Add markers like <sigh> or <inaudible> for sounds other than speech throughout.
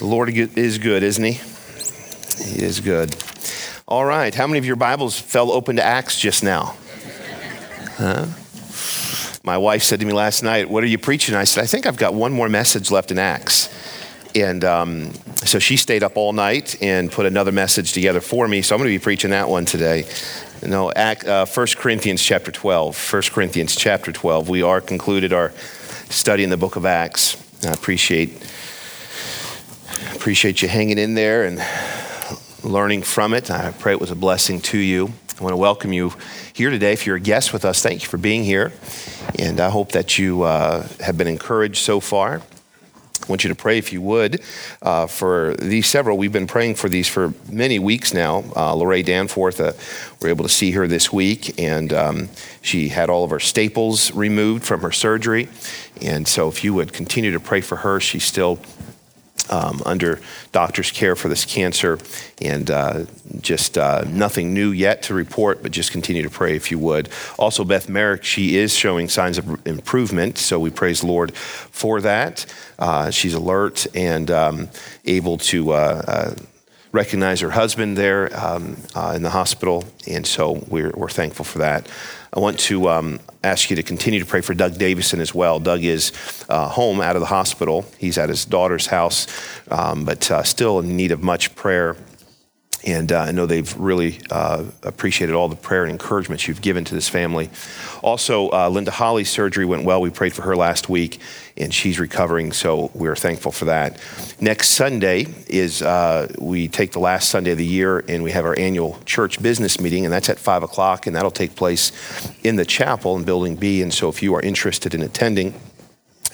The Lord is good, isn't He? He is good. All right. How many of your Bibles fell open to Acts just now? Huh? My wife said to me last night, What are you preaching? I said, I think I've got one more message left in Acts. And um, so she stayed up all night and put another message together for me. So I'm going to be preaching that one today. No, Act, uh, 1 Corinthians chapter 12. 1 Corinthians chapter 12. We are concluded our study in the book of Acts. I appreciate Appreciate you hanging in there and learning from it. I pray it was a blessing to you. I want to welcome you here today. If you're a guest with us, thank you for being here. And I hope that you uh, have been encouraged so far. I want you to pray, if you would, uh, for these several. We've been praying for these for many weeks now. Uh, Lorraine Danforth, uh, we're able to see her this week, and um, she had all of her staples removed from her surgery. And so, if you would continue to pray for her, she's still um, under doctor's care for this cancer, and uh, just uh, nothing new yet to report, but just continue to pray if you would. Also, Beth Merrick, she is showing signs of improvement, so we praise Lord for that. Uh, she's alert and um, able to uh, uh, recognize her husband there um, uh, in the hospital, and so we're, we're thankful for that. I want to um, ask you to continue to pray for Doug Davison as well. Doug is uh, home out of the hospital. He's at his daughter's house, um, but uh, still in need of much prayer and uh, I know they've really uh, appreciated all the prayer and encouragement you've given to this family. Also, uh, Linda Holly's surgery went well. We prayed for her last week, and she's recovering, so we're thankful for that. Next Sunday is uh, we take the last Sunday of the year, and we have our annual church business meeting, and that's at 5 o'clock, and that'll take place in the chapel in Building B. And so if you are interested in attending,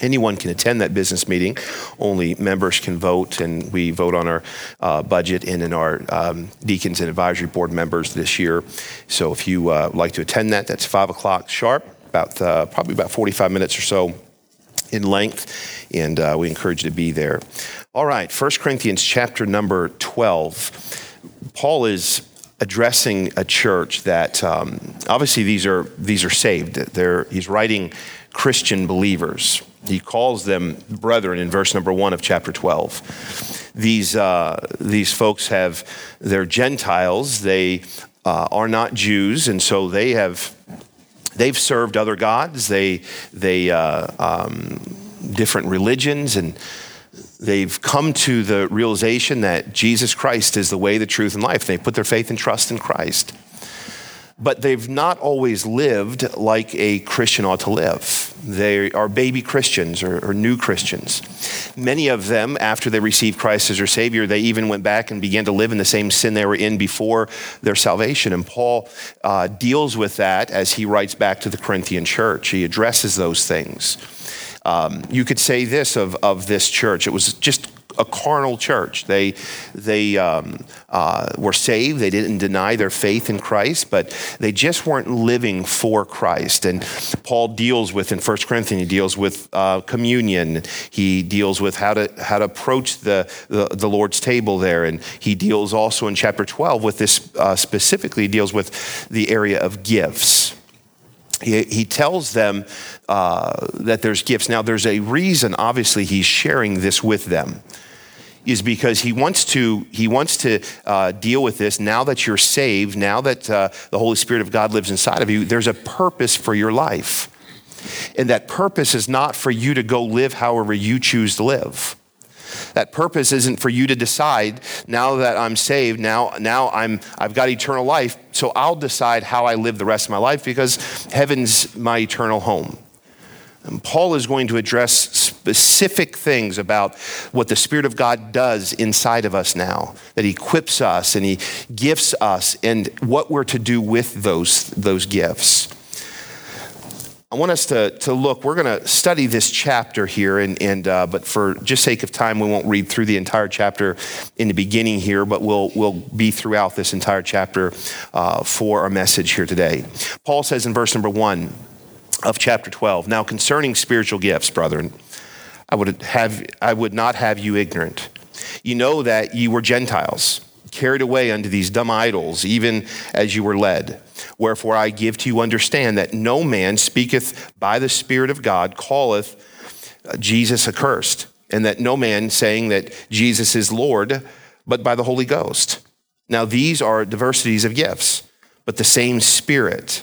Anyone can attend that business meeting. Only members can vote, and we vote on our uh, budget and in our um, deacons and advisory board members this year. So if you uh, like to attend that, that's five o'clock sharp, about uh, probably about 45 minutes or so in length, and uh, we encourage you to be there. All right, 1 Corinthians chapter number 12. Paul is addressing a church that um, obviously these are these are saved. They're, he's writing Christian believers he calls them brethren in verse number one of chapter 12. These, uh, these folks have, they're Gentiles, they uh, are not Jews, and so they have, they've served other gods, they, they, uh, um, different religions, and they've come to the realization that Jesus Christ is the way, the truth, and life. They put their faith and trust in Christ but they've not always lived like a Christian ought to live. They are baby Christians or, or, new Christians. Many of them, after they received Christ as their Savior, they even went back and began to live in the same sin they were in before their salvation. And Paul uh, deals with that as he writes back to the Corinthian church. He addresses those things. Um, you could say this of, of this church it was just a carnal church. They, they um, uh, were saved, they didn't deny their faith in Christ, but they just weren't living for Christ. And Paul deals with, in 1 Corinthians, he deals with uh, communion, he deals with how to, how to approach the, the, the, Lord's table there, and he deals also in chapter 12 with this uh, specifically, deals with the area of gifts. He, he tells them uh, that there's gifts. Now, there's a reason, obviously, he's sharing this with them is because he wants to, he wants to uh, deal with this now that you're saved, now that uh, the Holy Spirit of God lives inside of you, there's a purpose for your life. And that purpose is not for you to go live however you choose to live. That purpose isn't for you to decide now that I'm saved, now, now I'm, I've got eternal life, so I'll decide how I live the rest of my life because heaven's my eternal home. And Paul is going to address specific things about what the Spirit of God does inside of us now, that He equips us and He gifts us, and what we're to do with those, those gifts. I want us to, to look, we're going to study this chapter here, and, and, uh, but for just sake of time, we won't read through the entire chapter in the beginning here, but we'll, we'll be throughout this entire chapter uh, for our message here today. Paul says in verse number one, of chapter 12. Now, concerning spiritual gifts, brethren, I would, have, I would not have you ignorant. You know that you were Gentiles, carried away unto these dumb idols, even as you were led. Wherefore I give to you understand that no man speaketh by the Spirit of God, calleth Jesus accursed, and that no man saying that Jesus is Lord, but by the Holy Ghost. Now, these are diversities of gifts, but the same Spirit.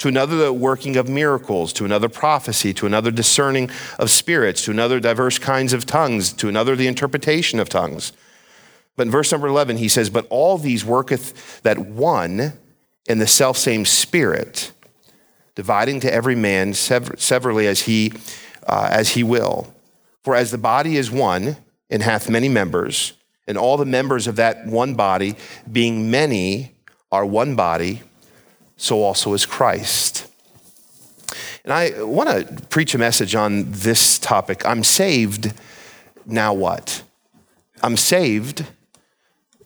to another the working of miracles, to another prophecy, to another discerning of spirits, to another diverse kinds of tongues, to another the interpretation of tongues. But in verse number 11, he says, But all these worketh that one in the selfsame Spirit dividing to every man severally as he, uh, as he will. For as the body is one and hath many members, and all the members of that one body, being many, are one body, so also is Christ. And I want to preach a message on this topic. I'm saved, now what? I'm saved,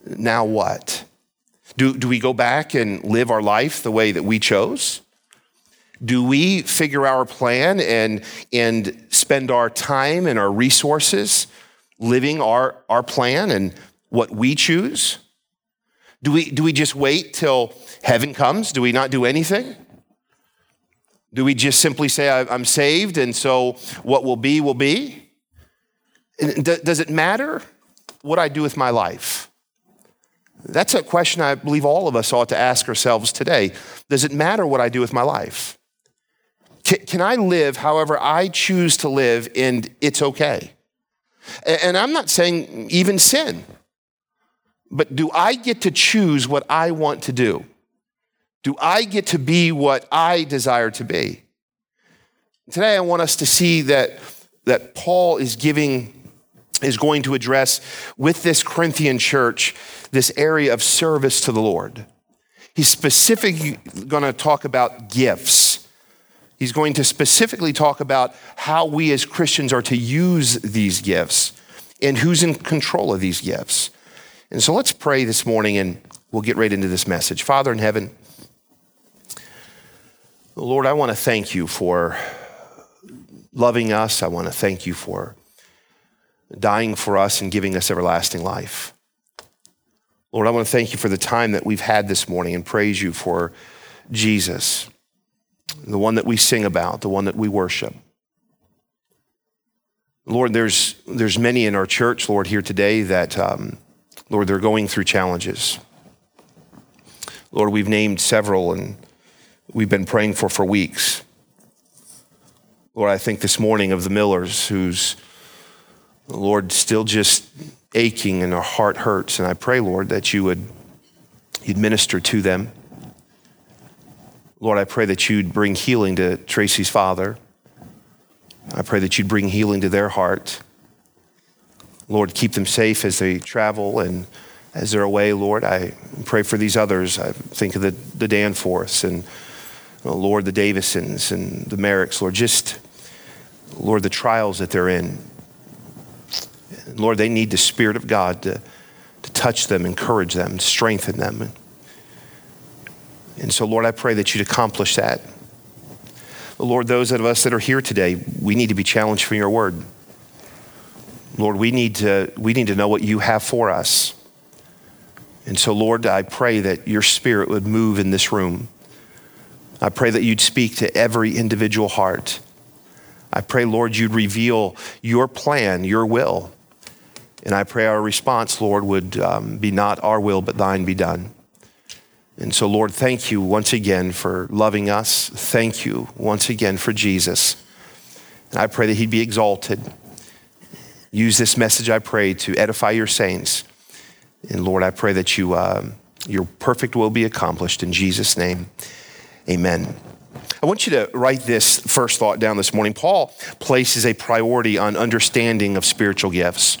now what? Do, do we go back and live our life the way that we chose? Do we figure our plan and, and spend our time and our resources living our, our plan and what we choose? Do we, do we just wait till heaven comes? Do we not do anything? Do we just simply say, I'm saved, and so what will be, will be? Does it matter what I do with my life? That's a question I believe all of us ought to ask ourselves today. Does it matter what I do with my life? Can, I live however I choose to live and it's okay? And I'm not saying even sin, but do I get to choose what I want to do? Do I get to be what I desire to be? Today, I want us to see that, that Paul is giving, is going to address with this Corinthian church this area of service to the Lord. He's specifically going to talk about gifts He's going to specifically talk about how we as Christians are to use these gifts and who's in control of these gifts. And so let's pray this morning and we'll get right into this message. Father in heaven, Lord, I want to thank you for loving us. I want to thank you for dying for us and giving us everlasting life. Lord, I want to thank you for the time that we've had this morning and praise you for Jesus the one that we sing about, the one that we worship. Lord, there's, there's many in our church, Lord, here today that, um, Lord, they're going through challenges. Lord, we've named several and we've been praying for for weeks. Lord, I think this morning of the Millers who's, Lord, still just aching and our heart hurts. And I pray, Lord, that you would you'd minister to them. Lord, I pray that you'd bring healing to Tracy's father. I pray that you'd bring healing to their heart. Lord, keep them safe as they travel and as they're away, Lord. I pray for these others. I think of the, the Danforths and, oh, Lord, the Davisons and the Merricks. Lord, just, Lord, the trials that they're in. Lord, they need the Spirit of God to, to touch them, encourage them, strengthen them. And so, Lord, I pray that you'd accomplish that. Lord, those of us that are here today, we need to be challenged from your word. Lord, we need to, we need to know what you have for us. And so, Lord, I pray that your spirit would move in this room. I pray that you'd speak to every individual heart. I pray, Lord, you'd reveal your plan, your will. And I pray our response, Lord, would um, be not our will, but thine be done. And so, Lord, thank you once again for loving us. Thank you once again for Jesus. And I pray that he'd be exalted. Use this message, I pray, to edify your saints. And Lord, I pray that you, uh, your perfect will be accomplished in Jesus' name. Amen. I want you to write this first thought down this morning. Paul places a priority on understanding of spiritual gifts.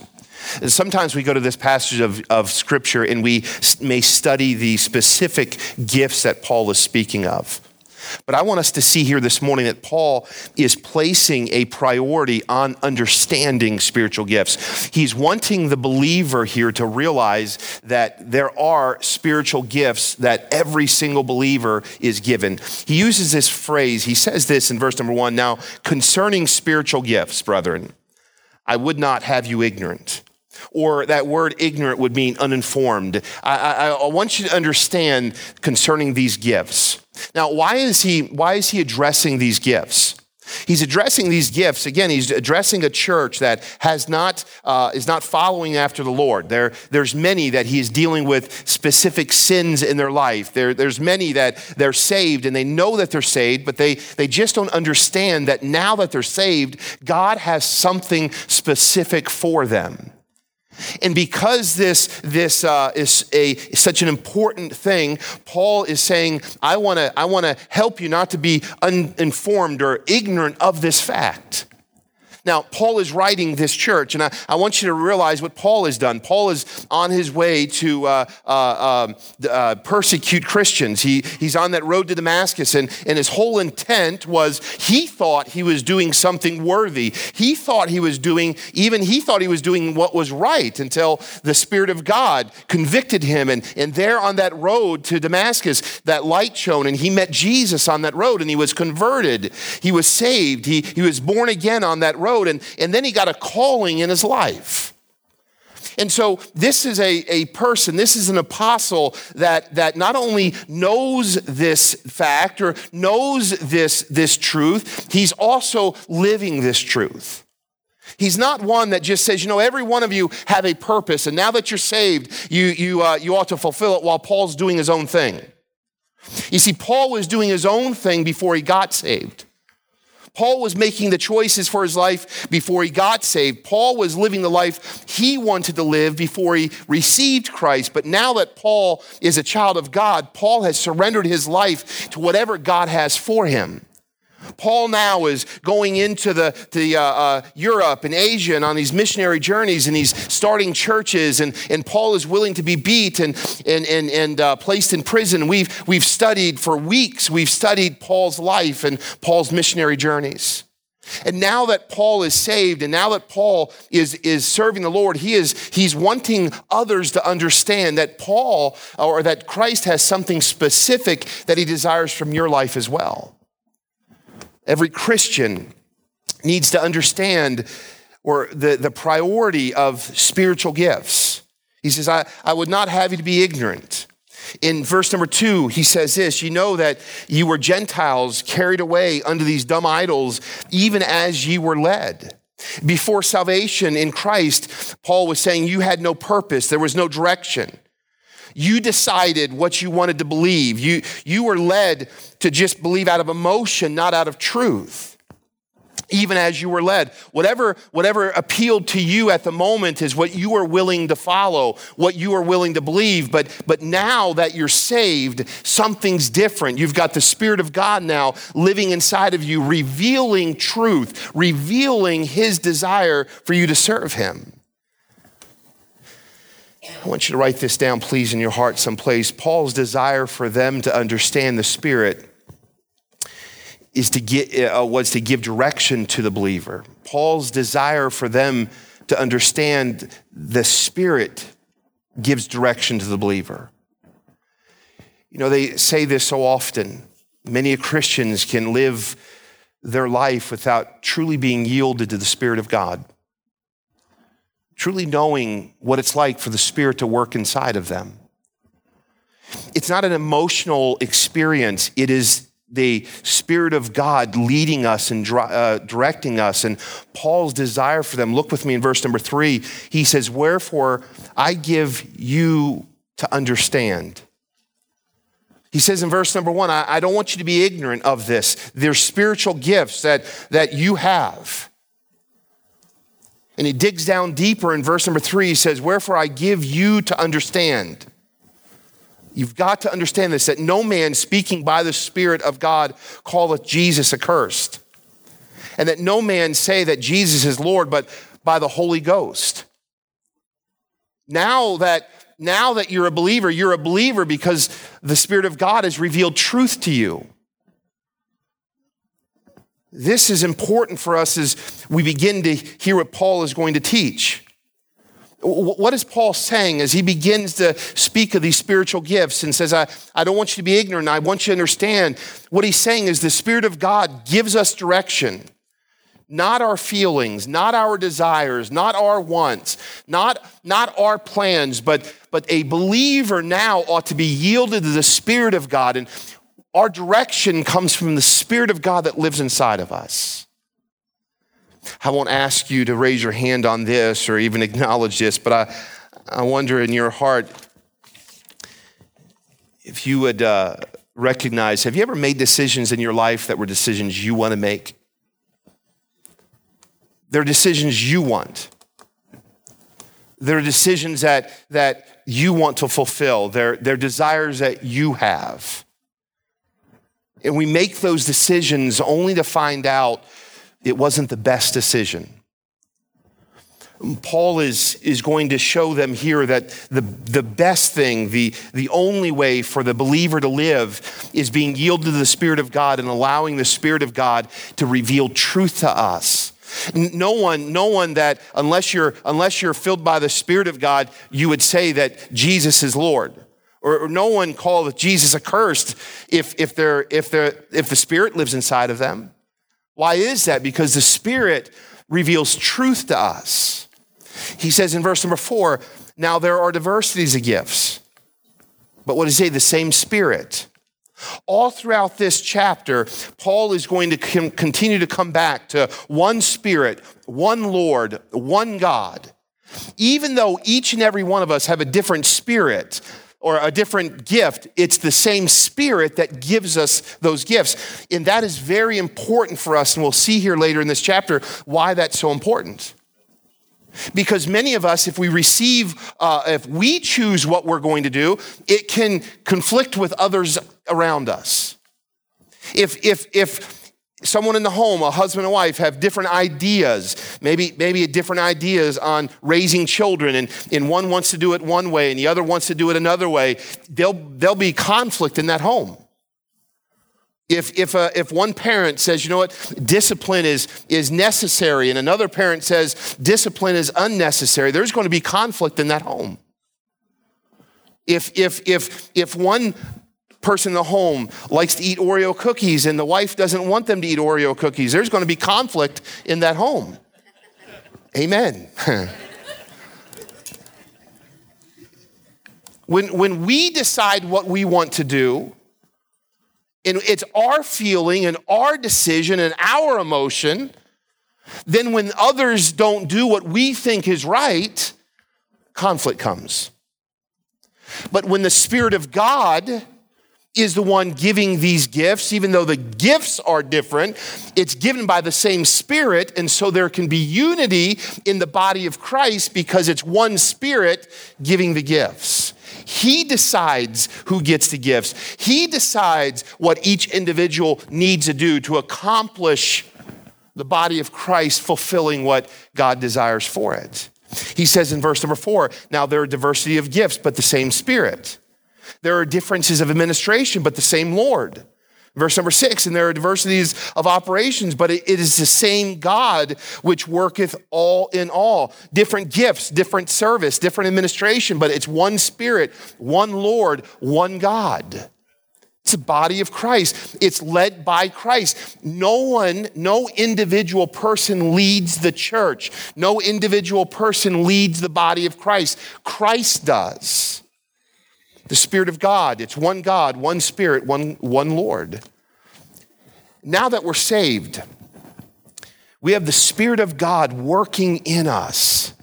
And Sometimes we go to this passage of, of scripture and we may study the specific gifts that Paul is speaking of. But I want us to see here this morning that Paul is placing a priority on understanding spiritual gifts. He's wanting the believer here to realize that there are spiritual gifts that every single believer is given. He uses this phrase, he says this in verse number one now, concerning spiritual gifts, brethren, I would not have you ignorant or that word ignorant would mean uninformed. I, I, I, want you to understand concerning these gifts. Now, why is he, why is he addressing these gifts? He's addressing these gifts. Again, he's addressing a church that has not, uh, is not following after the Lord. There, there's many that he is dealing with specific sins in their life. There, there's many that they're saved and they know that they're saved, but they, they just don't understand that now that they're saved, God has something specific for them. And because this, this uh, is a, such an important thing, Paul is saying, I want to I wanna help you not to be uninformed or ignorant of this fact. Now, Paul is writing this church, and I, I want you to realize what Paul has done. Paul is on his way to uh, uh, um, uh, persecute Christians. He, he's on that road to Damascus, and, and his whole intent was he thought he was doing something worthy. He thought he was doing, even he thought he was doing what was right until the Spirit of God convicted him. And, and there on that road to Damascus, that light shone, and he met Jesus on that road, and he was converted. He was saved. He, he was born again on that road road, and, and then he got a calling in his life. And so this is a, a person, this is an apostle that, that not only knows this fact or knows this, this truth, he's also living this truth. He's not one that just says, you know, every one of you have a purpose, and now that you're saved, you, you, uh, you ought to fulfill it while Paul's doing his own thing. You see, Paul was doing his own thing before he got saved. Paul was making the choices for his life before he got saved. Paul was living the life he wanted to live before he received Christ. But now that Paul is a child of God, Paul has surrendered his life to whatever God has for him. Paul now is going into the, the uh, uh, Europe and Asia and on these missionary journeys, and he's starting churches. And, and Paul is willing to be beat and, and, and, and uh, placed in prison. We've, we've studied for weeks, we've studied Paul's life and Paul's missionary journeys. And now that Paul is saved and now that Paul is, is serving the Lord, he is, he's wanting others to understand that Paul or that Christ has something specific that he desires from your life as well. Every Christian needs to understand or the, the priority of spiritual gifts. He says, I, I would not have you to be ignorant. In verse number two, he says this You know that you were Gentiles carried away under these dumb idols, even as ye were led. Before salvation in Christ, Paul was saying you had no purpose, there was no direction. You decided what you wanted to believe. You, you were led to just believe out of emotion, not out of truth even as you were led. Whatever, whatever appealed to you at the moment is what you were willing to follow, what you are willing to believe. But, but now that you're saved, something's different. You've got the Spirit of God now living inside of you, revealing truth, revealing His desire for you to serve Him. I want you to write this down, please, in your heart someplace. Paul's desire for them to understand the Spirit is to get, uh, was to give direction to the believer. Paul's desire for them to understand the Spirit gives direction to the believer. You know, they say this so often. Many Christians can live their life without truly being yielded to the Spirit of God truly knowing what it's like for the Spirit to work inside of them. It's not an emotional experience, it is the Spirit of God leading us and uh, directing us. And Paul's desire for them, look with me in verse number three. He says, Wherefore I give you to understand. He says in verse number one, I, I don't want you to be ignorant of this. There's spiritual gifts that, that you have. And he digs down deeper in verse number three. He says, Wherefore I give you to understand. You've got to understand this that no man speaking by the Spirit of God calleth Jesus accursed. And that no man say that Jesus is Lord, but by the Holy Ghost. Now that now that you're a believer, you're a believer because the Spirit of God has revealed truth to you. This is important for us as we begin to hear what Paul is going to teach. What is Paul saying as he begins to speak of these spiritual gifts and says, I, I don't want you to be ignorant, I want you to understand? What he's saying is the Spirit of God gives us direction, not our feelings, not our desires, not our wants, not, not our plans, but, but a believer now ought to be yielded to the Spirit of God. And our direction comes from the Spirit of God that lives inside of us. I won't ask you to raise your hand on this or even acknowledge this, but I, I wonder in your heart if you would uh, recognize have you ever made decisions in your life that were decisions you want to make? They're decisions you want. They're decisions that, that you want to fulfill. They're, they're desires that you have. And we make those decisions only to find out it wasn't the best decision. Paul is, is going to show them here that the, the best thing, the, the only way for the believer to live is being yielded to the Spirit of God and allowing the Spirit of God to reveal truth to us. No one, no one that unless you're unless you're filled by the Spirit of God, you would say that Jesus is Lord. Or, or no one called Jesus accursed if, if, they're, if, they're, if the Spirit lives inside of them. Why is that? Because the Spirit reveals truth to us. He says in verse number four, now there are diversities of gifts, but what does he say? The same Spirit. All throughout this chapter, Paul is going to continue to come back to one Spirit, one Lord, one God. Even though each and every one of us have a different spirit, or a different gift. It's the same spirit that gives us those gifts. And that is very important for us. And we'll see here later in this chapter why that's so important. Because many of us, if we receive, uh, if we choose what we're going to do, it can conflict with others around us. If, if, if, someone in the home, a husband and wife, have different ideas, maybe, maybe different ideas on raising children, and, and one wants to do it one way and the other wants to do it another way, there'll, there'll be conflict in that home. If, if, uh, if one parent says, you know what, discipline is, is necessary, and another parent says discipline is unnecessary, there's going to be conflict in that home. If, if, if, if one person in the home likes to eat Oreo cookies and the wife doesn't want them to eat Oreo cookies, there's going to be conflict in that home. Amen. <laughs> when, when we decide what we want to do, and it's our feeling and our decision and our emotion, then when others don't do what we think is right, conflict comes. But when the Spirit of God is the one giving these gifts, even though the gifts are different. It's given by the same Spirit, and so there can be unity in the body of Christ because it's one Spirit giving the gifts. He decides who gets the gifts, He decides what each individual needs to do to accomplish the body of Christ fulfilling what God desires for it. He says in verse number four, now there are diversity of gifts, but the same Spirit. There are differences of administration, but the same Lord. Verse number six, and there are diversities of operations, but it is the same God which worketh all in all. Different gifts, different service, different administration, but it's one Spirit, one Lord, one God. It's the body of Christ. It's led by Christ. No one, no individual person leads the church. No individual person leads the body of Christ. Christ does the Spirit of God. It's one God, one Spirit, one, one Lord. Now that we're saved, we have the Spirit of God working in us.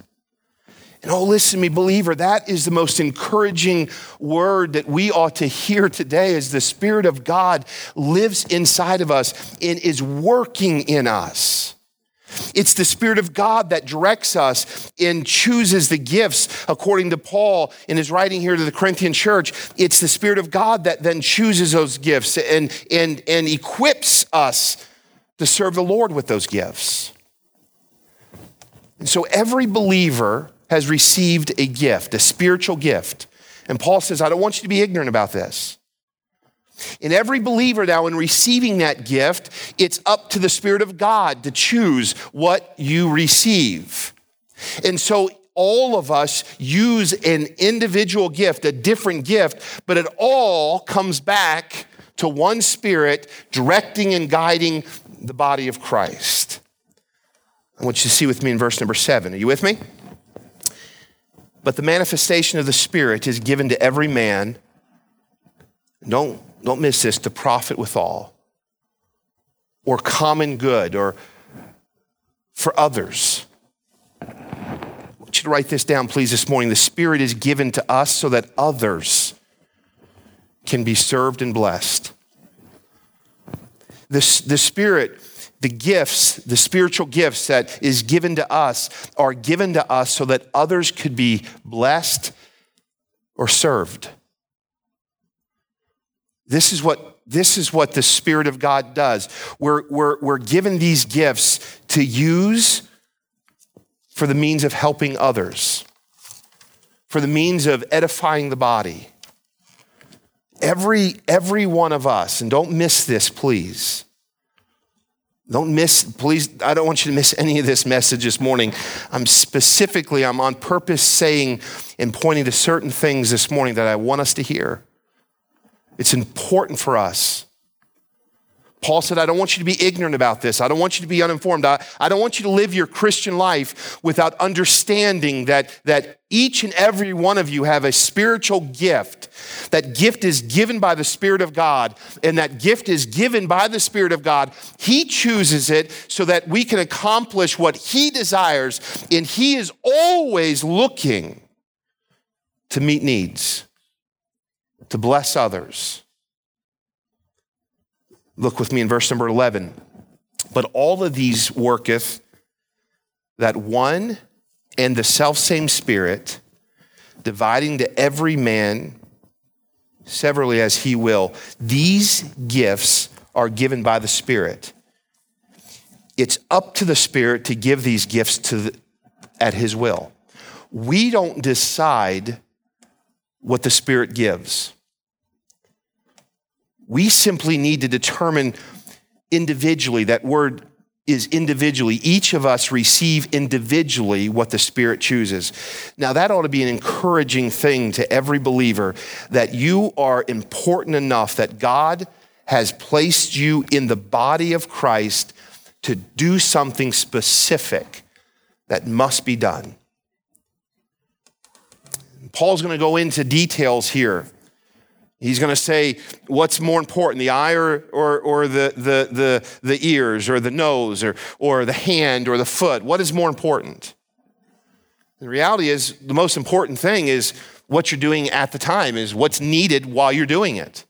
And oh, listen me, believer, that is the most encouraging word that we ought to hear today as the Spirit of God lives inside of us and is working in us. It's the Spirit of God that directs us and chooses the gifts, according to Paul in his writing here to the Corinthian church. It's the Spirit of God that then chooses those gifts and, and, and equips us to serve the Lord with those gifts. And so every believer has received a gift, a spiritual gift. And Paul says, I don't want you to be ignorant about this. In every believer now, in receiving that gift, it's up to the Spirit of God to choose what you receive. And so all of us use an individual gift, a different gift, but it all comes back to one Spirit directing and guiding the body of Christ. I want you to see with me in verse number seven. Are you with me? But the manifestation of the Spirit is given to every man. Don't, don't miss this to profit withal, or common good, or for others. I want you to write this down, please, this morning. The Spirit is given to us so that others can be served and blessed. The, the Spirit the gifts, the spiritual gifts that is given to us, are given to us so that others could be blessed or served. This is what, this is what the Spirit of God does. We're, we're, we're given these gifts to use for the means of helping others, for the means of edifying the body. Every, every one of us, and don't miss this, please don't miss, please, I don't want you to miss any of this message this morning. I'm specifically, I'm on purpose saying and pointing to certain things this morning that I want us to hear. It's important for us. Paul said, I don't want you to be ignorant about this. I don't want you to be uninformed. I, I don't want you to live your Christian life without understanding that, that each and every one of you have a spiritual gift. That gift is given by the Spirit of God, and that gift is given by the Spirit of God. He chooses it so that we can accomplish what He desires, and He is always looking to meet needs, to bless others Look with me in verse number 11. But all of these worketh that one and the selfsame Spirit, dividing to every man severally as he will. These gifts are given by the Spirit. It's up to the Spirit to give these gifts to the, at his will. We don't decide what the Spirit gives. We simply need to determine individually, that word is individually. Each of us receive individually what the Spirit chooses. Now, that ought to be an encouraging thing to every believer that you are important enough that God has placed you in the body of Christ to do something specific that must be done. Paul's going to go into details here He's going to say, what's more important, the eye or, or, or the, the, the, the ears or the nose or, or the hand or the foot? What is more important? The reality is, the most important thing is what you're doing at the time, is what's needed while you're doing it.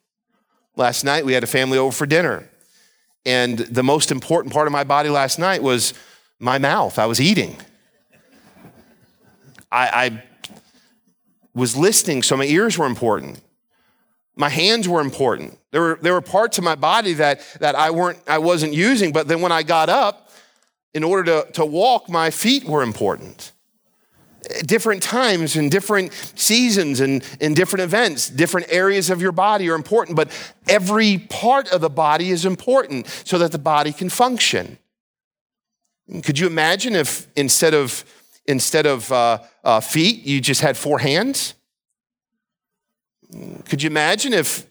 Last night, we had a family over for dinner. And the most important part of my body last night was my mouth. I was eating. I, I was listening, so my ears were important. My hands were important. There were, there were parts of my body that, that I, weren't, I wasn't using, but then when I got up, in order to, to walk, my feet were important. Different times and different seasons and in different events, different areas of your body are important, but every part of the body is important so that the body can function. Could you imagine if instead of, instead of uh, uh, feet, you just had four hands? Could you imagine if,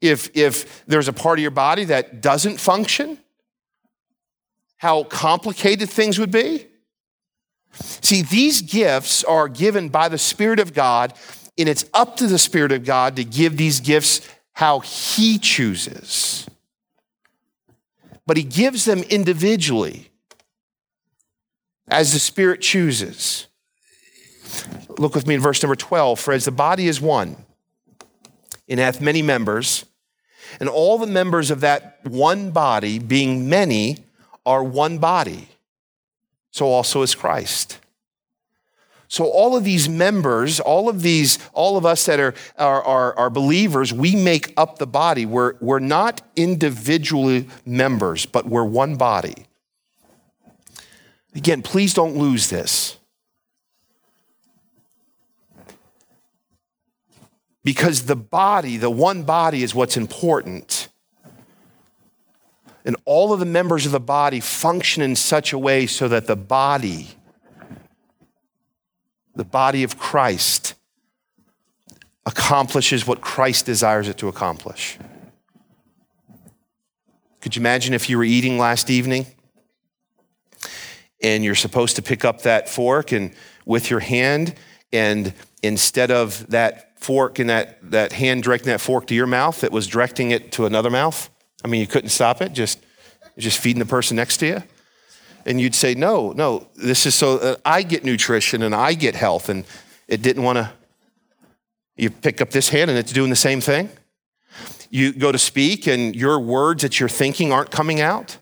if, if there's a part of your body that doesn't function? How complicated things would be? See, these gifts are given by the Spirit of God, and it's up to the Spirit of God to give these gifts how He chooses. But He gives them individually as the Spirit chooses. Look with me in verse number 12 For as the body is one, and hath many members, and all the members of that one body, being many, are one body. So also is Christ. So all of these members, all of these, all of us that are, are, are, are believers, we make up the body. We're, we're not individually members, but we're one body. Again, please don't lose this. Because the body, the one body, is what's important. And all of the members of the body function in such a way so that the body, the body of Christ, accomplishes what Christ desires it to accomplish. Could you imagine if you were eating last evening and you're supposed to pick up that fork and with your hand and instead of that fork and that, that hand directing that fork to your mouth, it was directing it to another mouth? I mean, you couldn't stop it, just, just feeding the person next to you? And you'd say, no, no, this is so that I get nutrition and I get health. And it didn't want to. You pick up this hand and it's doing the same thing. You go to speak and your words that you're thinking aren't coming out.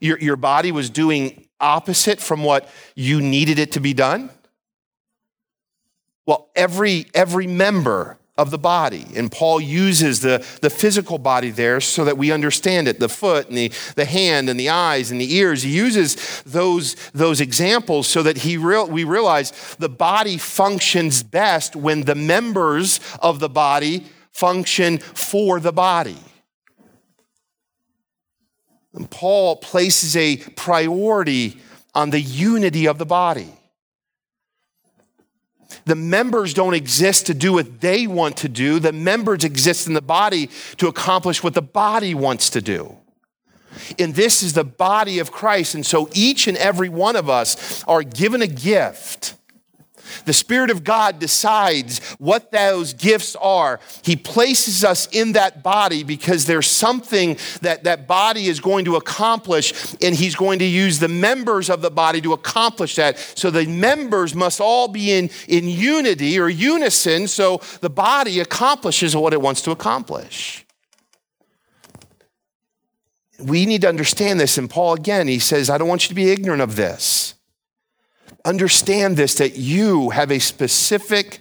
Your, your body was doing opposite from what you needed it to be done. Well, every, every member of the body, and Paul uses the, the physical body there so that we understand it the foot and the, the hand and the eyes and the ears. He uses those, those examples so that he real, we realize the body functions best when the members of the body function for the body. And Paul places a priority on the unity of the body. The members don't exist to do what they want to do. The members exist in the body to accomplish what the body wants to do. And this is the body of Christ. And so each and every one of us are given a gift the Spirit of God decides what those gifts are. He places us in that body because there's something that that body is going to accomplish, and He's going to use the members of the body to accomplish that. So the members must all be in, in unity or unison so the body accomplishes what it wants to accomplish. We need to understand this. And Paul, again, he says, I don't want you to be ignorant of this understand this that you have a specific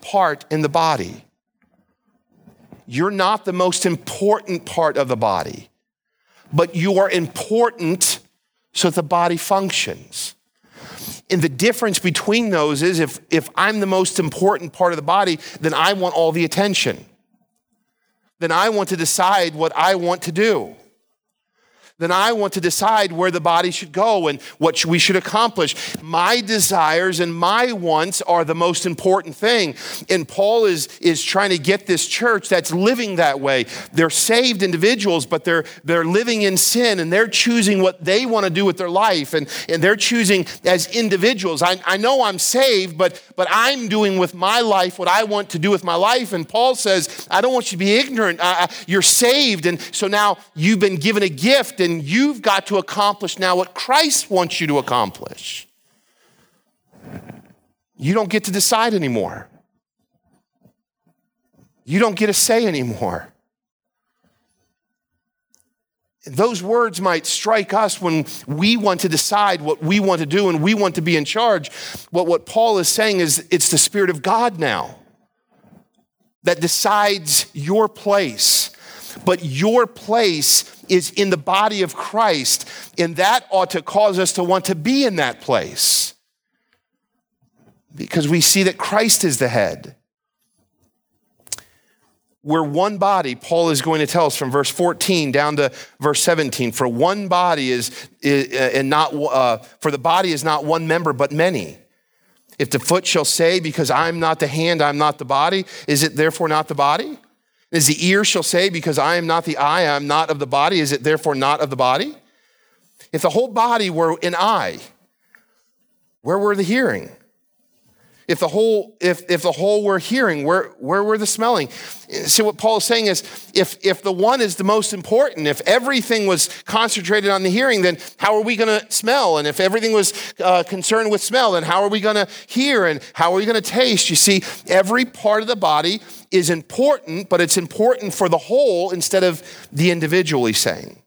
part in the body. You're not the most important part of the body, but you are important so that the body functions. And the difference between those is if, if I'm the most important part of the body, then I want all the attention. Then I want to decide what I want to do then I want to decide where the body should go and what we should accomplish. My desires and my wants are the most important thing. And Paul is, is trying to get this church that's living that way. They're saved individuals, but they're, they're living in sin and they're choosing what they want to do with their life. And, and they're choosing as individuals. I, I know I'm saved, but, but I'm doing with my life what I want to do with my life. And Paul says, I don't want you to be ignorant. You're saved. And so now you've been given a gift and and you've got to accomplish now what Christ wants you to accomplish. You don't get to decide anymore. You don't get a say anymore. Those words might strike us when we want to decide what we want to do and we want to be in charge. But what Paul is saying is it's the Spirit of God now that decides your place. But your place is in the body of Christ, and that ought to cause us to want to be in that place because we see that Christ is the head. We're one body, Paul is going to tell us from verse 14 down to verse 17. For one body is, is and not uh, for the body is not one member but many. If the foot shall say, Because I'm not the hand, I'm not the body, is it therefore not the body? As the ear shall say, Because I am not the eye, I am not of the body, is it therefore not of the body? If the whole body were an eye, where were the hearing? If the whole, if, if the whole were hearing, where, where were the smelling? So what Paul is saying is if, if the one is the most important, if everything was concentrated on the hearing, then how are we going to smell? And if everything was uh, concerned with smell, then how are we going to hear? And how are we going to taste? You see, every part of the body is important, but it's important for the whole instead of the individual, he's saying.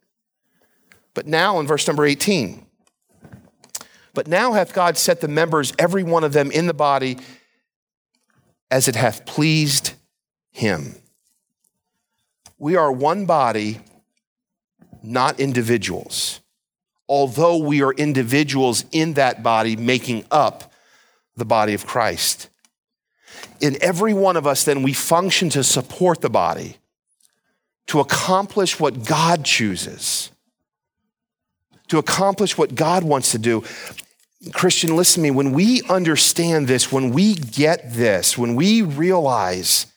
But now in verse number 18, but now hath God set the members, every one of them, in the body as it hath pleased him. We are one body, not individuals, although we are individuals in that body making up the body of Christ. In every one of us, then, we function to support the body, to accomplish what God chooses, to accomplish what God wants to do. Christian, listen to me. When we understand this, when we get this, when we realize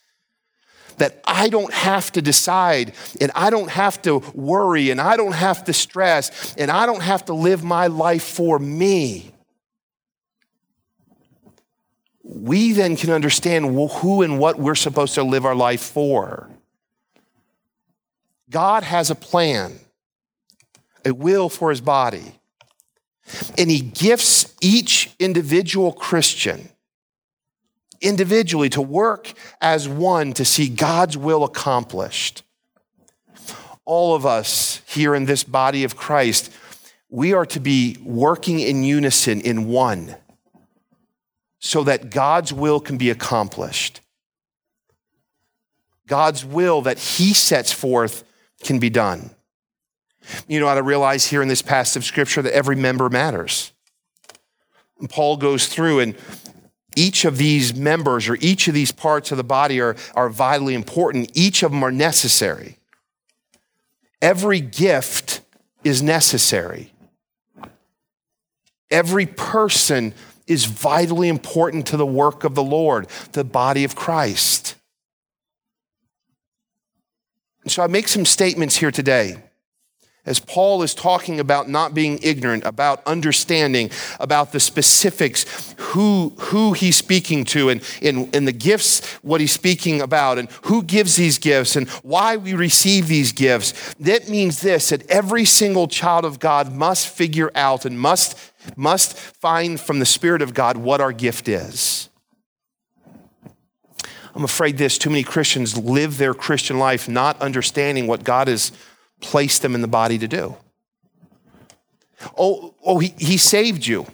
that I don't have to decide and I don't have to worry and I don't have to stress and I don't have to live my life for me, we then can understand who and what we're supposed to live our life for. God has a plan, a will for his body. And he gifts each individual Christian individually to work as one to see God's will accomplished. All of us here in this body of Christ, we are to be working in unison, in one, so that God's will can be accomplished. God's will that He sets forth can be done. You know how to realize here in this passage of Scripture that every member matters. And Paul goes through and each of these members or each of these parts of the body are, are vitally important. Each of them are necessary. Every gift is necessary. Every person is vitally important to the work of the Lord, the body of Christ. And So I make some statements here today as Paul is talking about not being ignorant, about understanding, about the specifics, who, who he's speaking to, and, and, and the gifts, what he's speaking about, and who gives these gifts, and why we receive these gifts, that means this that every single child of God must figure out and must, must find from the Spirit of God what our gift is. I'm afraid this too many Christians live their Christian life not understanding what God is placed them in the body to do. Oh, oh he, he saved you.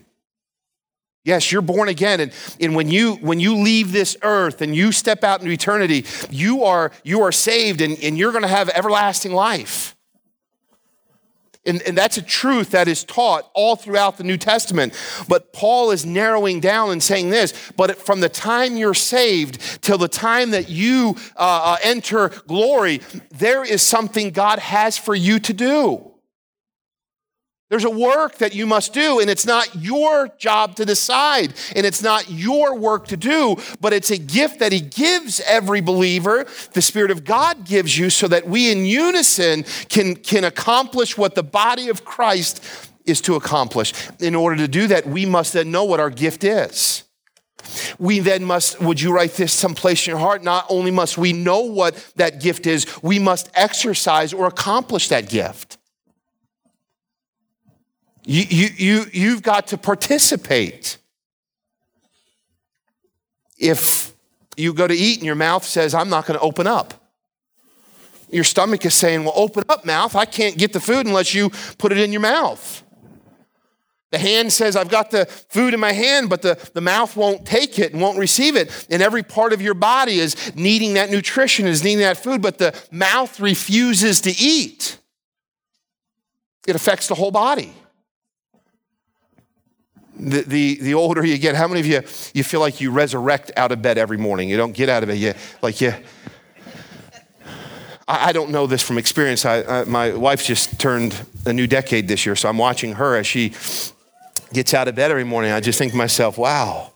Yes, you're born again. And, and when, you, when you leave this earth and you step out into eternity, you are, you are saved and, and you're going to have everlasting life. And, and that's a truth that is taught all throughout the New Testament. But Paul is narrowing down and saying this but from the time you're saved till the time that you uh, uh, enter glory, there is something God has for you to do. There's a work that you must do, and it's not your job to decide, and it's not your work to do, but it's a gift that He gives every believer. The Spirit of God gives you so that we in unison can, can accomplish what the body of Christ is to accomplish. In order to do that, we must then know what our gift is. We then must, would you write this someplace in your heart? Not only must we know what that gift is, we must exercise or accomplish that gift. You, you, you, you've got to participate. If you go to eat and your mouth says, I'm not going to open up, your stomach is saying, Well, open up, mouth. I can't get the food unless you put it in your mouth. The hand says, I've got the food in my hand, but the, the mouth won't take it and won't receive it. And every part of your body is needing that nutrition, is needing that food, but the mouth refuses to eat. It affects the whole body the, the, the older you get, how many of you, you feel like you resurrect out of bed every morning? You don't get out of bed, you, like you, I, I don't know this from experience. I, I, my wife just turned a new decade this year, so I'm watching her as she gets out of bed every morning. I just think to myself, wow.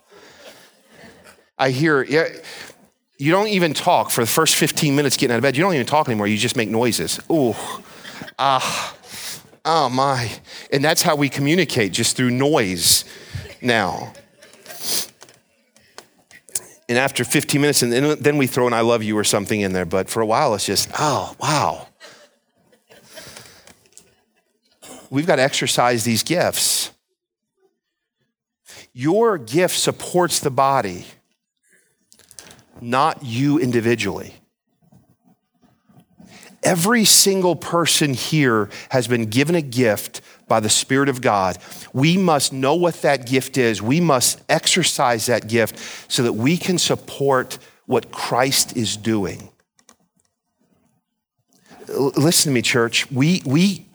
I hear, yeah, you don't even talk for the first 15 minutes getting out of bed. You don't even talk anymore. You just make noises. Ooh, ah. Oh my. And that's how we communicate, just through noise now. And after 15 minutes, and then we throw an I love you or something in there. But for a while, it's just, oh, wow. We've got to exercise these gifts. Your gift supports the body, not you individually. Every single person here has been given a gift by the Spirit of God. We must know what that gift is. We must exercise that gift so that we can support what Christ is doing. Listen to me, church. We, we,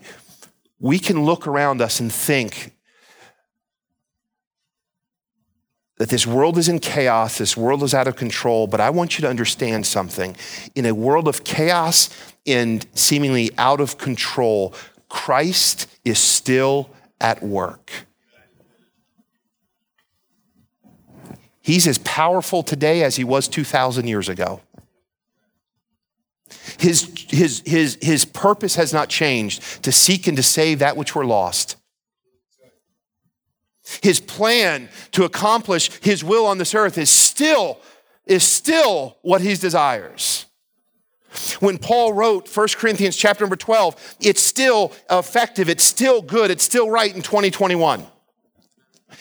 we can look around us and think that this world is in chaos, this world is out of control, but I want you to understand something. In a world of chaos and seemingly out of control, Christ is still at work. He's as powerful today as he was 2,000 years ago. His, his, his, his purpose has not changed to seek and to save that which were lost. His plan to accomplish his will on this earth is still, is still what he desires. When Paul wrote 1 Corinthians chapter number 12, it's still effective, it's still good, it's still right in 2021.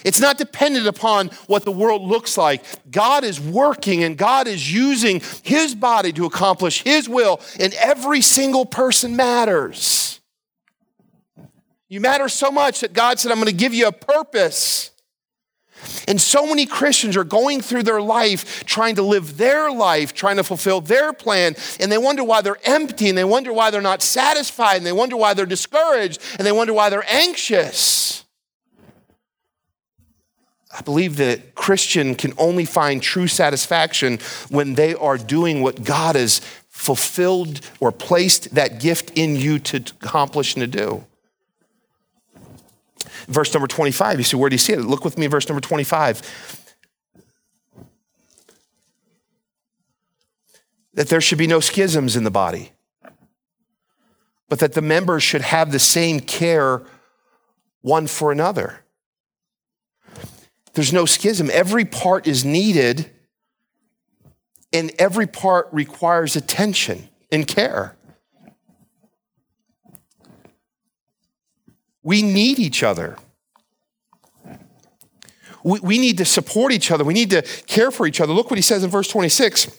It's not dependent upon what the world looks like. God is working and God is using his body to accomplish his will, and every single person matters. You matter so much that God said, I'm going to give you a purpose. And so many Christians are going through their life trying to live their life, trying to fulfill their plan, and they wonder why they're empty, and they wonder why they're not satisfied, and they wonder why they're discouraged, and they wonder why they're anxious. I believe that Christian can only find true satisfaction when they are doing what God has fulfilled or placed that gift in you to accomplish and to do verse number 25. You see, where do you see it? Look with me, verse number 25. That there should be no schisms in the body, but that the members should have the same care one for another. There's no schism. Every part is needed, and every part requires attention and care. We need each other. We, we need to support each other. We need to care for each other. Look what he says in verse 26.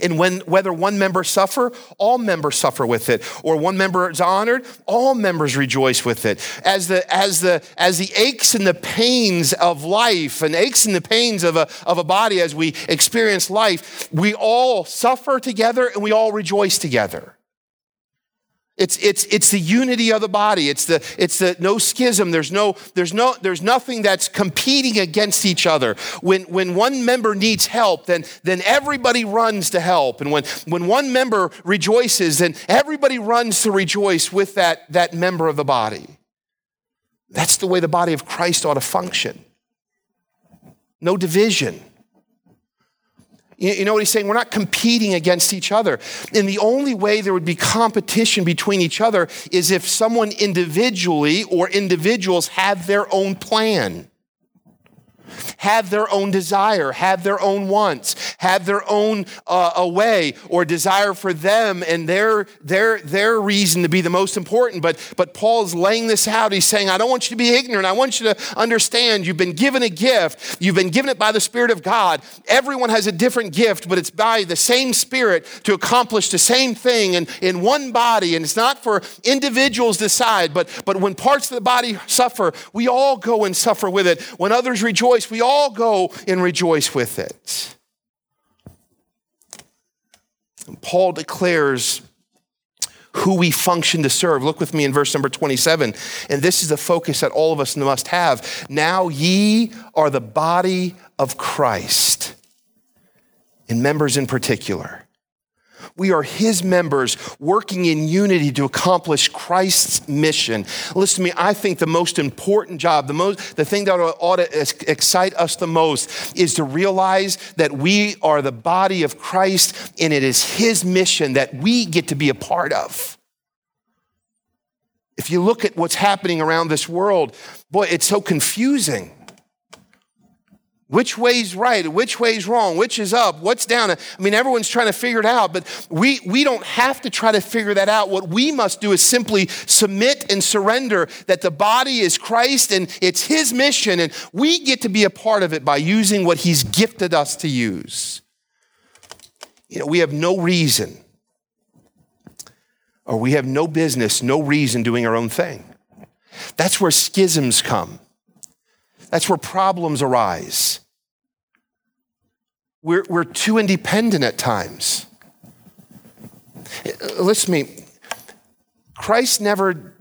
And when whether one member suffer, all members suffer with it, or one member is honored, all members rejoice with it. As the as the as the aches and the pains of life and aches and the pains of a of a body as we experience life, we all suffer together and we all rejoice together. It's, it's, it's the unity of the body. It's the, it's the no schism. There's, no, there's, no, there's nothing that's competing against each other. When, when one member needs help, then, then everybody runs to help. And when, when one member rejoices, then everybody runs to rejoice with that, that member of the body. That's the way the body of Christ ought to function. No division. You know what he's saying? We're not competing against each other. And the only way there would be competition between each other is if someone individually or individuals have their own plan have their own desire, have their own wants, have their own uh, a way or desire for them and their, their, their reason to be the most important. But, but Paul's laying this out. He's saying, I don't want you to be ignorant. I want you to understand you've been given a gift. You've been given it by the Spirit of God. Everyone has a different gift, but it's by the same Spirit to accomplish the same thing and in one body. And it's not for individuals to decide, but, but when parts of the body suffer, we all go and suffer with it. When others rejoice, rejoice, we all go and rejoice with it. And Paul declares who we function to serve. Look with me in verse number 27. And this is the focus that all of us must have. Now ye are the body of Christ, and members in particular. We are his members working in unity to accomplish Christ's mission. Listen to me, I think the most important job, the, most, the thing that ought to excite us the most is to realize that we are the body of Christ and it is his mission that we get to be a part of. If you look at what's happening around this world, boy, it's so confusing. Which way's right? Which way's wrong? Which is up? What's down? I mean, everyone's trying to figure it out, but we, we don't have to try to figure that out. What we must do is simply submit and surrender that the body is Christ and it's His mission, and we get to be a part of it by using what He's gifted us to use. You know, we have no reason, or we have no business, no reason doing our own thing. That's where schisms come. That's where problems arise. We're, we're too independent at times. Listen to me. Christ never,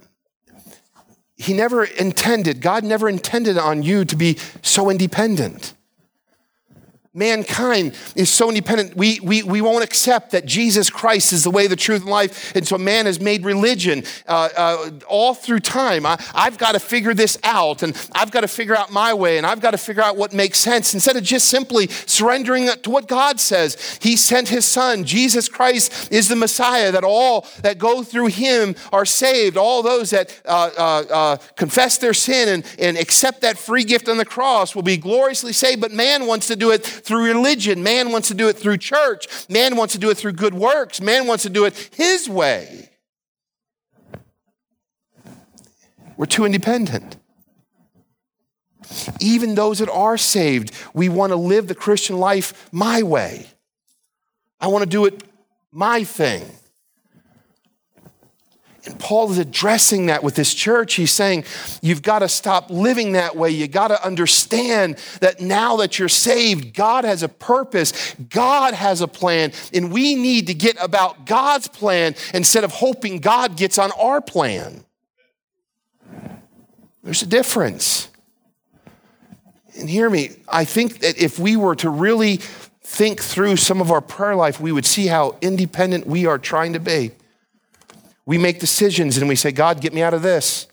he never intended, God never intended on you to be so independent. Mankind is so independent. We, we, we won't accept that Jesus Christ is the way, the truth, and life. And so man has made religion uh, uh, all through time. I, I've got to figure this out, and I've got to figure out my way, and I've got to figure out what makes sense instead of just simply surrendering to what God says. He sent his son. Jesus Christ is the Messiah, that all that go through him are saved. All those that uh, uh, uh confess their sin and, and accept that free gift on the cross will be gloriously saved. But man wants to do it through religion. Man wants to do it through church. Man wants to do it through good works. Man wants to do it his way. We're too independent. Even those that are saved, we want to live the Christian life my way. I want to do it my thing. And Paul is addressing that with this church. He's saying, You've got to stop living that way. You've got to understand that now that you're saved, God has a purpose, God has a plan, and we need to get about God's plan instead of hoping God gets on our plan. There's a difference. And hear me, I think that if we were to really think through some of our prayer life, we would see how independent we are trying to be. We make decisions and we say, God, get me out of this.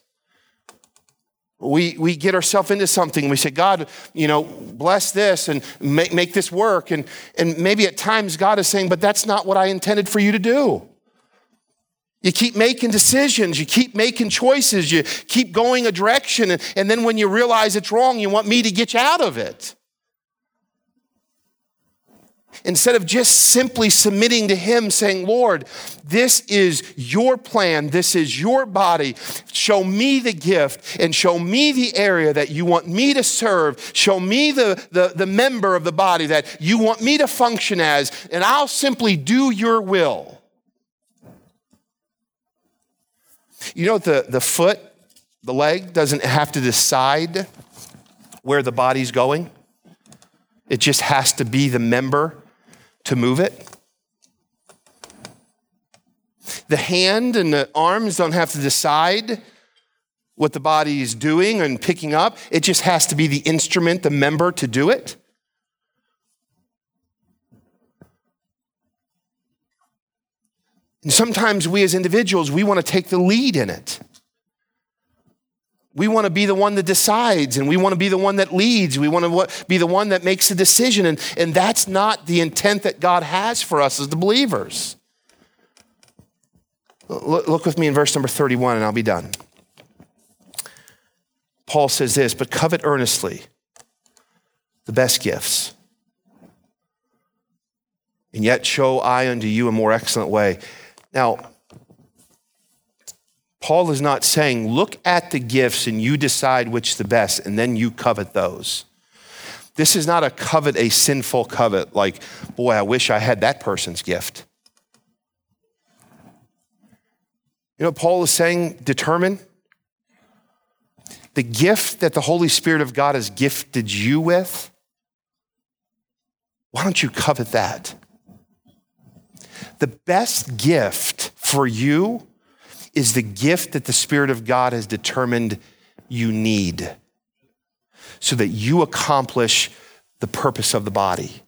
We, we get ourselves into something. We say, God, you know, bless this and make, make this work. And, and maybe at times God is saying, but that's not what I intended for you to do. You keep making decisions, you keep making choices, you keep going a direction, and, and then when you realize it's wrong, you want me to get you out of it instead of just simply submitting to Him, saying, Lord, this is your plan, this is your body. Show me the gift and show me the area that you want me to serve. Show me the, the, the member of the body that you want me to function as, and I'll simply do your will. You know, the, the foot, the leg, doesn't have to decide where the body's going. It just has to be the member to move it. The hand and the arms don't have to decide what the body is doing and picking up, it just has to be the instrument, the member to do it. And sometimes we as individuals, we want to take the lead in it. We want to be the one that decides and we want to be the one that leads. We want to be the one that makes a decision. And, and that's not the intent that God has for us as the believers. Look, look with me in verse number 31 and I'll be done. Paul says this, but covet earnestly the best gifts. And yet show I unto you a more excellent way. Now, Paul is not saying, look at the gifts and you decide which is the best, and then you covet those. This is not a covet, a sinful covet, like, boy, I wish I had that person's gift. You know Paul is saying? Determine the gift that the Holy Spirit of God has gifted you with. Why don't you covet that? The best gift for you is the gift that the Spirit of God has determined you need so that you accomplish the purpose of the body.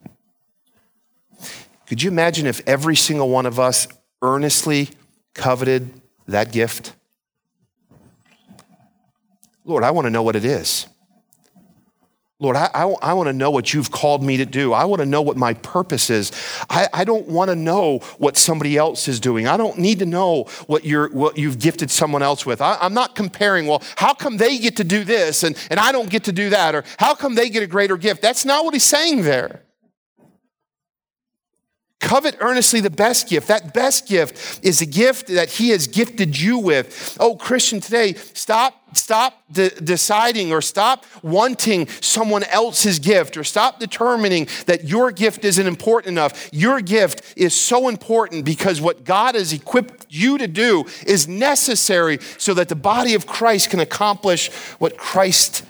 Could you imagine if every single one of us earnestly coveted that gift? Lord, I want to know what it is. Lord, I, I, I want to know what you've called me to do. I want to know what my purpose is. I, I don't want to know what somebody else is doing. I don't need to know what, you're, what you've gifted someone else with. I, I'm not comparing, well, how come they get to do this and, and I don't get to do that? Or how come they get a greater gift? That's not what he's saying there. Covet earnestly the best gift. That best gift is the gift that he has gifted you with. Oh, Christian, today, stop, stop de- deciding or stop wanting someone else's gift or stop determining that your gift isn't important enough. Your gift is so important because what God has equipped you to do is necessary so that the body of Christ can accomplish what Christ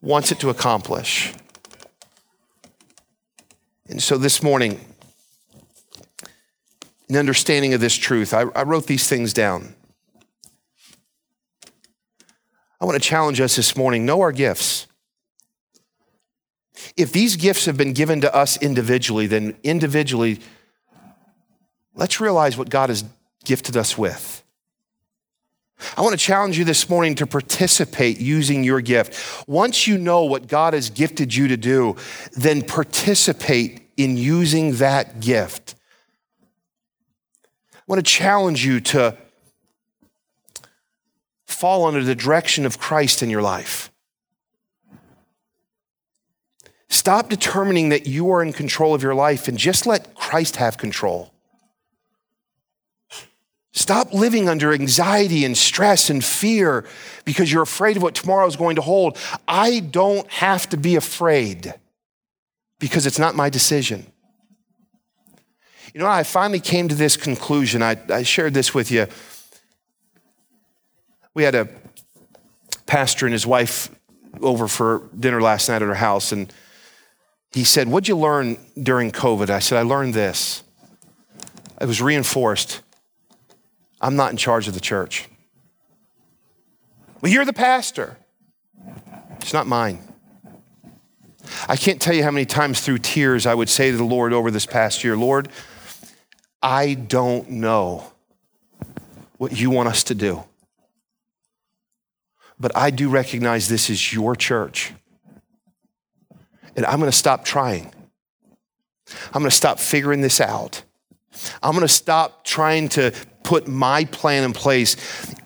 wants it to accomplish. And so this morning, an understanding of this truth. I, I wrote these things down. I want to challenge us this morning know our gifts. If these gifts have been given to us individually, then individually, let's realize what God has gifted us with. I want to challenge you this morning to participate using your gift. Once you know what God has gifted you to do, then participate in using that gift. I want to challenge you to fall under the direction of Christ in your life. Stop determining that you are in control of your life and just let Christ have control. Stop living under anxiety and stress and fear because you're afraid of what tomorrow is going to hold. I don't have to be afraid because it's not my decision. You know, I finally came to this conclusion. I, I shared this with you. We had a pastor and his wife over for dinner last night at our house, and he said, What'd you learn during COVID? I said, I learned this. It was reinforced I'm not in charge of the church. Well, you're the pastor. It's not mine. I can't tell you how many times through tears I would say to the Lord over this past year, Lord, I don't know what you want us to do. But I do recognize this is your church. And I'm going to stop trying. I'm going to stop figuring this out. I'm going to stop trying to put my plan in place.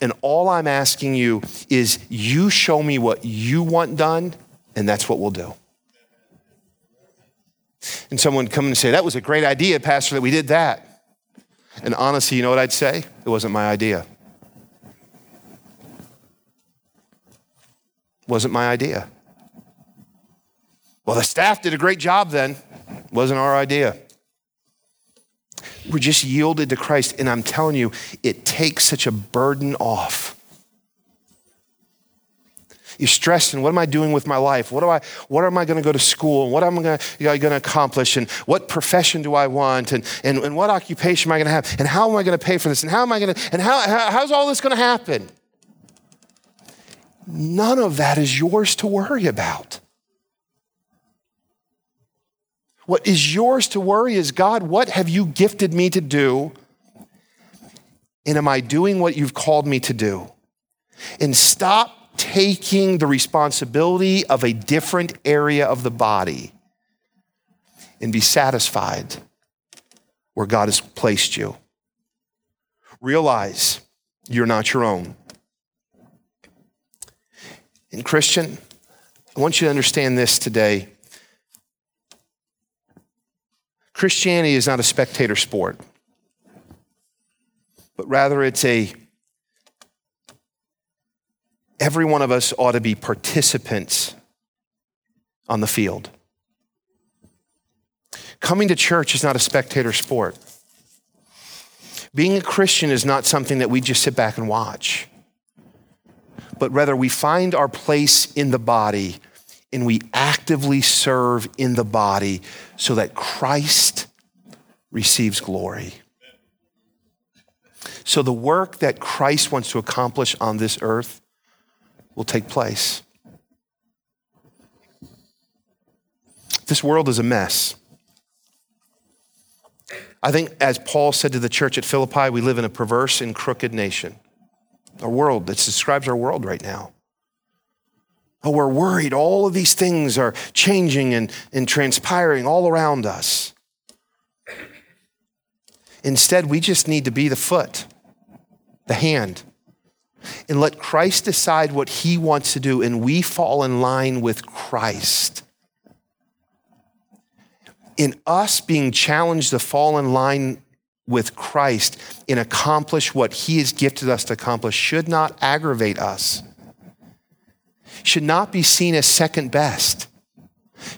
And all I'm asking you is you show me what you want done, and that's what we'll do. And someone come and say, That was a great idea, Pastor, that we did that. And honestly, you know what I'd say? It wasn't my idea. Wasn't my idea. Well, the staff did a great job then. Wasn't our idea. We're just yielded to Christ. And I'm telling you, it takes such a burden off. You're stressing, what am I doing with my life? What, do I, what am I going to go to school? And what am I going to accomplish? And what profession do I want? And, and, and what occupation am I going to have? And how am I going to pay for this? And how am I going to, and how, how, how's all this going to happen? None of that is yours to worry about. What is yours to worry is God, what have you gifted me to do? And am I doing what you've called me to do? And stop taking the responsibility of a different area of the body and be satisfied where God has placed you. Realize you're not your own. And, Christian, I want you to understand this today. Christianity is not a spectator sport, but rather it's a every one of us ought to be participants on the field. Coming to church is not a spectator sport. Being a Christian is not something that we just sit back and watch, but rather we find our place in the body and we actively serve in the body so that Christ receives glory. So the work that Christ wants to accomplish on this earth will take place. This world is a mess. I think, as Paul said to the church at Philippi, we live in a perverse and crooked nation. A world that describes our world right now. Oh, we're worried. All of these things are changing and, and transpiring all around us. Instead, we just need to be the foot, the hand, and let Christ decide what he wants to do, and we fall in line with Christ. In us being challenged to fall in line with Christ and accomplish what he has gifted us to accomplish should not aggravate us should not be seen as second best,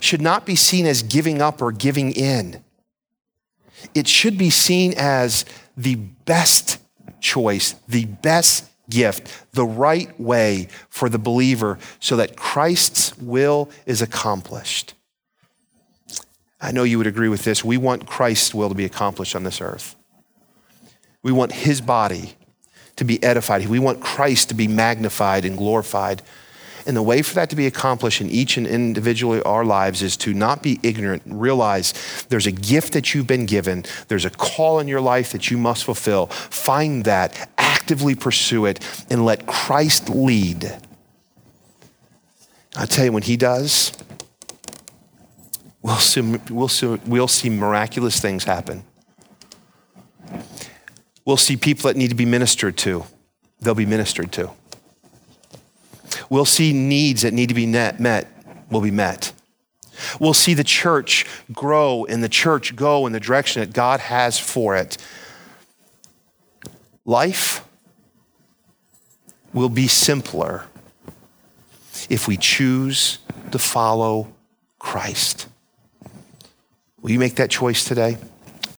should not be seen as giving up or giving in. It should be seen as the best choice, the best gift, the right way for the believer so that Christ's will is accomplished. I know you would agree with this. We want Christ's will to be accomplished on this earth. We want his body to be edified. We want Christ to be magnified and glorified And the way for that to be accomplished in each and individually our lives is to not be ignorant, realize there's a gift that you've been given, there's a call in your life that you must fulfill. Find that, actively pursue it, and let Christ lead. I tell you, when He does, we'll see, we'll see, we'll see miraculous things happen. We'll see people that need to be ministered to, they'll be ministered to. We'll see needs that need to be met, will be met. We'll see the church grow and the church go in the direction that God has for it. Life will be simpler if we choose to follow Christ. Will you make that choice today?